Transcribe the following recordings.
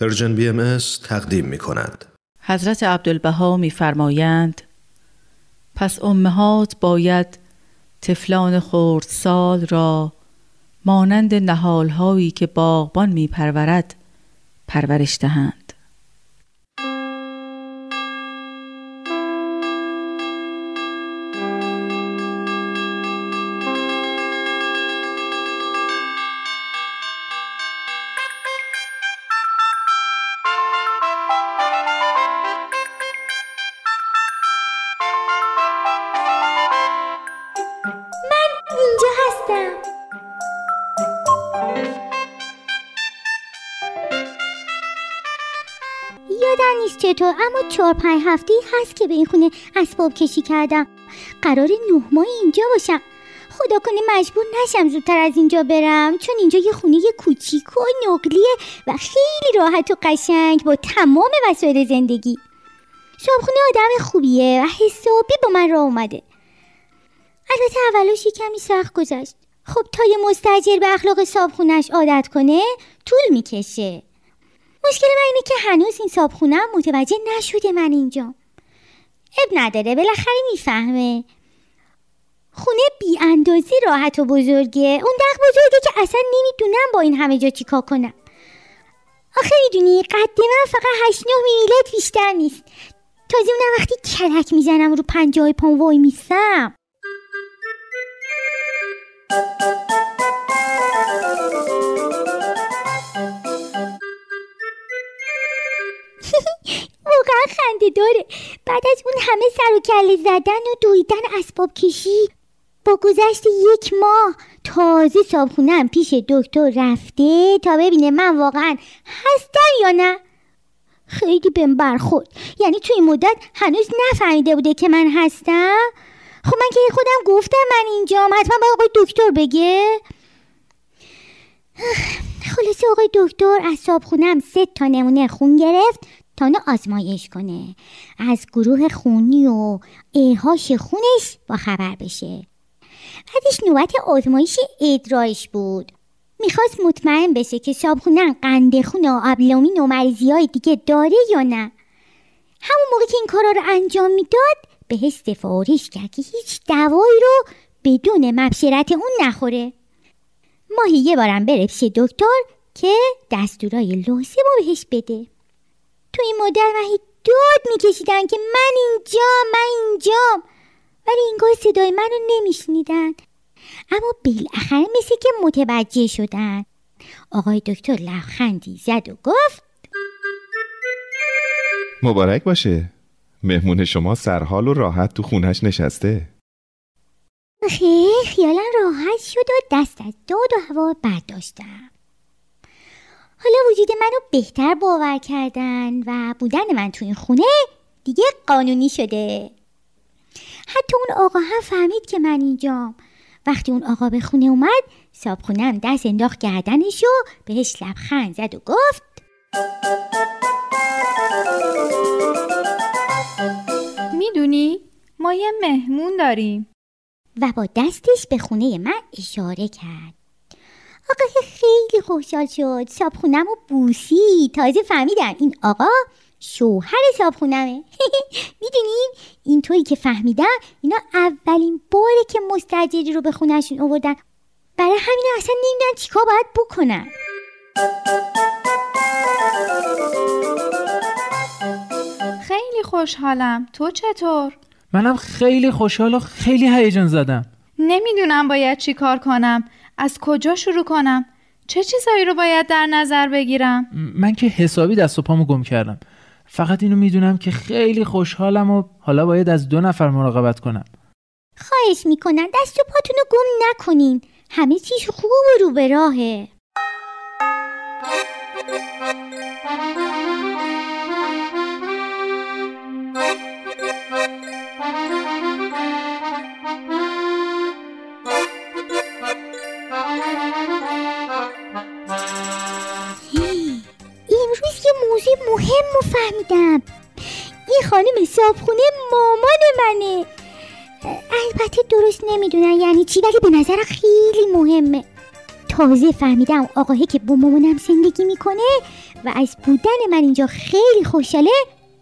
Persian BMS تقدیم می کند. حضرت عبدالبها میفرمایند پس امهات باید طفلان خورد سال را مانند نهالهایی که باغبان میپرورد پرورش دهند چطور؟ اما چهار پنج هفته هست که به این خونه اسباب کشی کردم. قرار نه ماه اینجا باشم. خدا کنه مجبور نشم زودتر از اینجا برم چون اینجا یه خونه یه کوچیک و نقلیه و خیلی راحت و قشنگ با تمام وسایل زندگی. صابخونه آدم خوبیه و حسابی با من راه اومده. البته اولش کمی سخت گذشت. خب تا یه مستجر به اخلاق صابخونش عادت کنه طول می‌کشه. مشکل من اینه که هنوز این صابخونم متوجه نشده من اینجا. اب نداره بالاخره می‌فهمه. خونه بی اندازی راحت و بزرگه. اون دق بزرگه که اصلا نمی‌دونم با این همه جا چیکار کنم. آخه می‌دونی قد من فقط هشت نه میلیت بیشتر نیست. تازه اونم وقتی کلک می‌زنم رو پنجاه پام وای میستم. داره بعد از اون همه سر و کله زدن و دویدن اسباب کشی با گذشت یک ماه تازه صابخونم پیش دکتر رفته تا ببینه من واقعا هستم یا نه. خیلی بهم برخورد. یعنی توی این مدت هنوز نفهمیده بوده که من هستم. خب من که خودم گفتم من اینجام حتما باید آقای دکتر بگه. خلاصه آقای دکتر از صابخونم سه تا نمونه خون گرفت. تا آزمایش کنه. از گروه خونی و ایهاش خونش با خبر بشه. بعدش نوبت آزمایش ادرایش بود. می‌خواست مطمئن بشه که صابخونن قند خون و آبلومین و مریضی های دیگه داره یا نه. همون موقع که این کارا رو انجام می‌داد بهش سفارش کرد که هیچ دوایی رو بدون مبشرت اون نخوره. ماهی یه بارم بره پیش دکتر که دستورای لازم رو بهش بده. تو این مدت من داد میکشیدن که من اینجا من اینجام ولی اینگاه صدای منو نمیشنیدن. اما بالاخره مثل که متوجه شدن. آقای دکتر لبخندی زد و گفت مبارک باشه. مهمون شما سرحال و راحت تو خونش نشسته. خیلی خیالم راحت شد و دست از داد و هوا برداشتم. حالا وجود منو بهتر باور کردن و بودن من تو این خونه دیگه قانونی شده. حتی اون آقا هم فهمید که من اینجام. وقتی اون آقا به خونه اومد صاحب خونم دست انداخت گردنش و بهش لبخند زد و گفت می‌دونی؟ ما یه مهمون داریم. و با دستش به خونه من اشاره کرد. آقا خیلی خوشحال شد. صابخونم و بوسی تازه فهمیدن. این آقا شوهر صابخونمه می‌دونین؟ این تویی که فهمیدم اینا اولین باره که مستجری رو به خونهشون آوردن. برای همین اصلا نمی‌دونن چیکار باید بکنن. خیلی خوشحالم. تو چطور؟ منم خیلی خوشحال و خیلی هیجان زدم. نمی‌دونم باید چی کار کنم. از کجا شروع کنم؟ چه چیزایی رو باید در نظر بگیرم؟ من که حسابی دست و پامو گم کردم. فقط اینو می‌دونم که خیلی خوشحالم و حالا باید از دو نفر مراقبت کنم. خواهش می‌کنم دست و پاتونو گم نکنین. همه چیز خوب و رو به راهه. مهم فهمیدم این خانم صابخونه مامان منه. البته درست نمی‌دونن یعنی چی؟ ولی به نظر خیلی مهمه. تازه فهمیدم آقاهی که با مامانم زندگی می‌کنه و از بودن من اینجا خیلی خوشحاله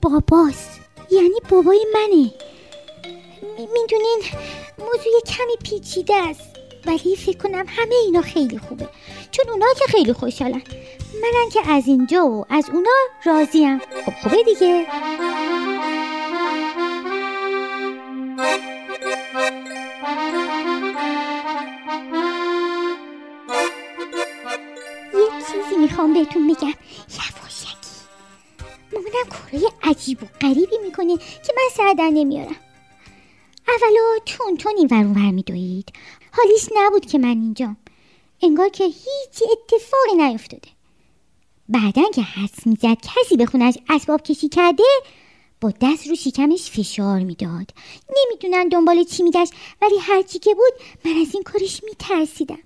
باباست. یعنی بابای منه. می‌دونین موضوع کمی پیچیده است. ولی فکر کنم همه اینا خیلی خوبه. چون اونا که خیلی خوشحالن. منم که از اینجا و از اونا راضیم. خب خوبه دیگه. یه چیزی می‌خوام بهتون بگم. یواشکی. مامانم کارهای عجیب و غریبی می‌کنه که من سر در نمیارم. اولا تون تون این ور ور میدوید. حالیش نبود که من اینجام. انگار که هیچ اتفاقی نیفتاده بعدا که حدس می‌زد کسی به خونش اسباب کشی کرده با دست رو شکمش فشار می‌داد. نمی‌دونن دنبال چی میگشت ولی هرچی که بود من از این کارش میترسیدم.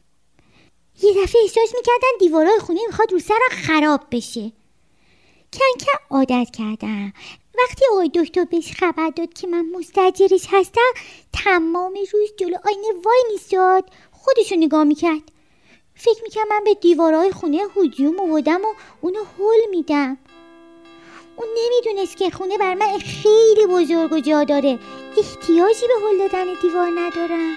یه دفعه احساس می‌کردن دیوارای خونه می‌خواد رو سرم خراب بشه. کن کن عادت کردم. وقتی آقای دکتر بهش خبر داد که من مستجرش هستم تمام روز جلو آینه وای میستاد خودشو نگاه می‌کرد. فکر می‌کنم من به دیوارهای خونه هجوم آوردم و اونو هل میدم. اون نمی‌دونست که خونه بر من خیلی بزرگ و جا داره. احتیاجی به هل دادن دیوار ندارم.